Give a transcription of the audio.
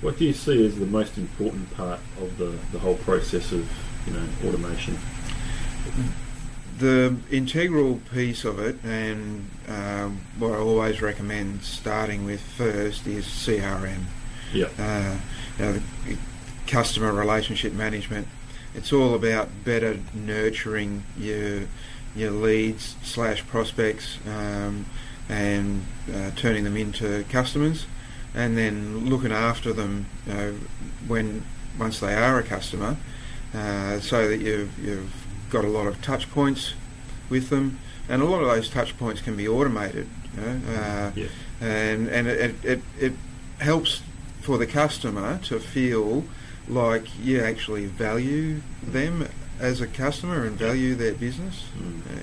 What do you see as the most important part of the, the whole process of you know automation? The integral piece of it, and um, what I always recommend starting with first is CRM. Yeah. Uh, you know, customer relationship management. It's all about better nurturing your your leads slash prospects um, and uh, turning them into customers, and then looking after them you know, when once they are a customer, uh, so that you've, you've got a lot of touch points with them, and a lot of those touch points can be automated. You know, uh, Yeah. and and it, it, it helps for the customer to feel like you actually value them as a customer and value their business. Mm. Yeah.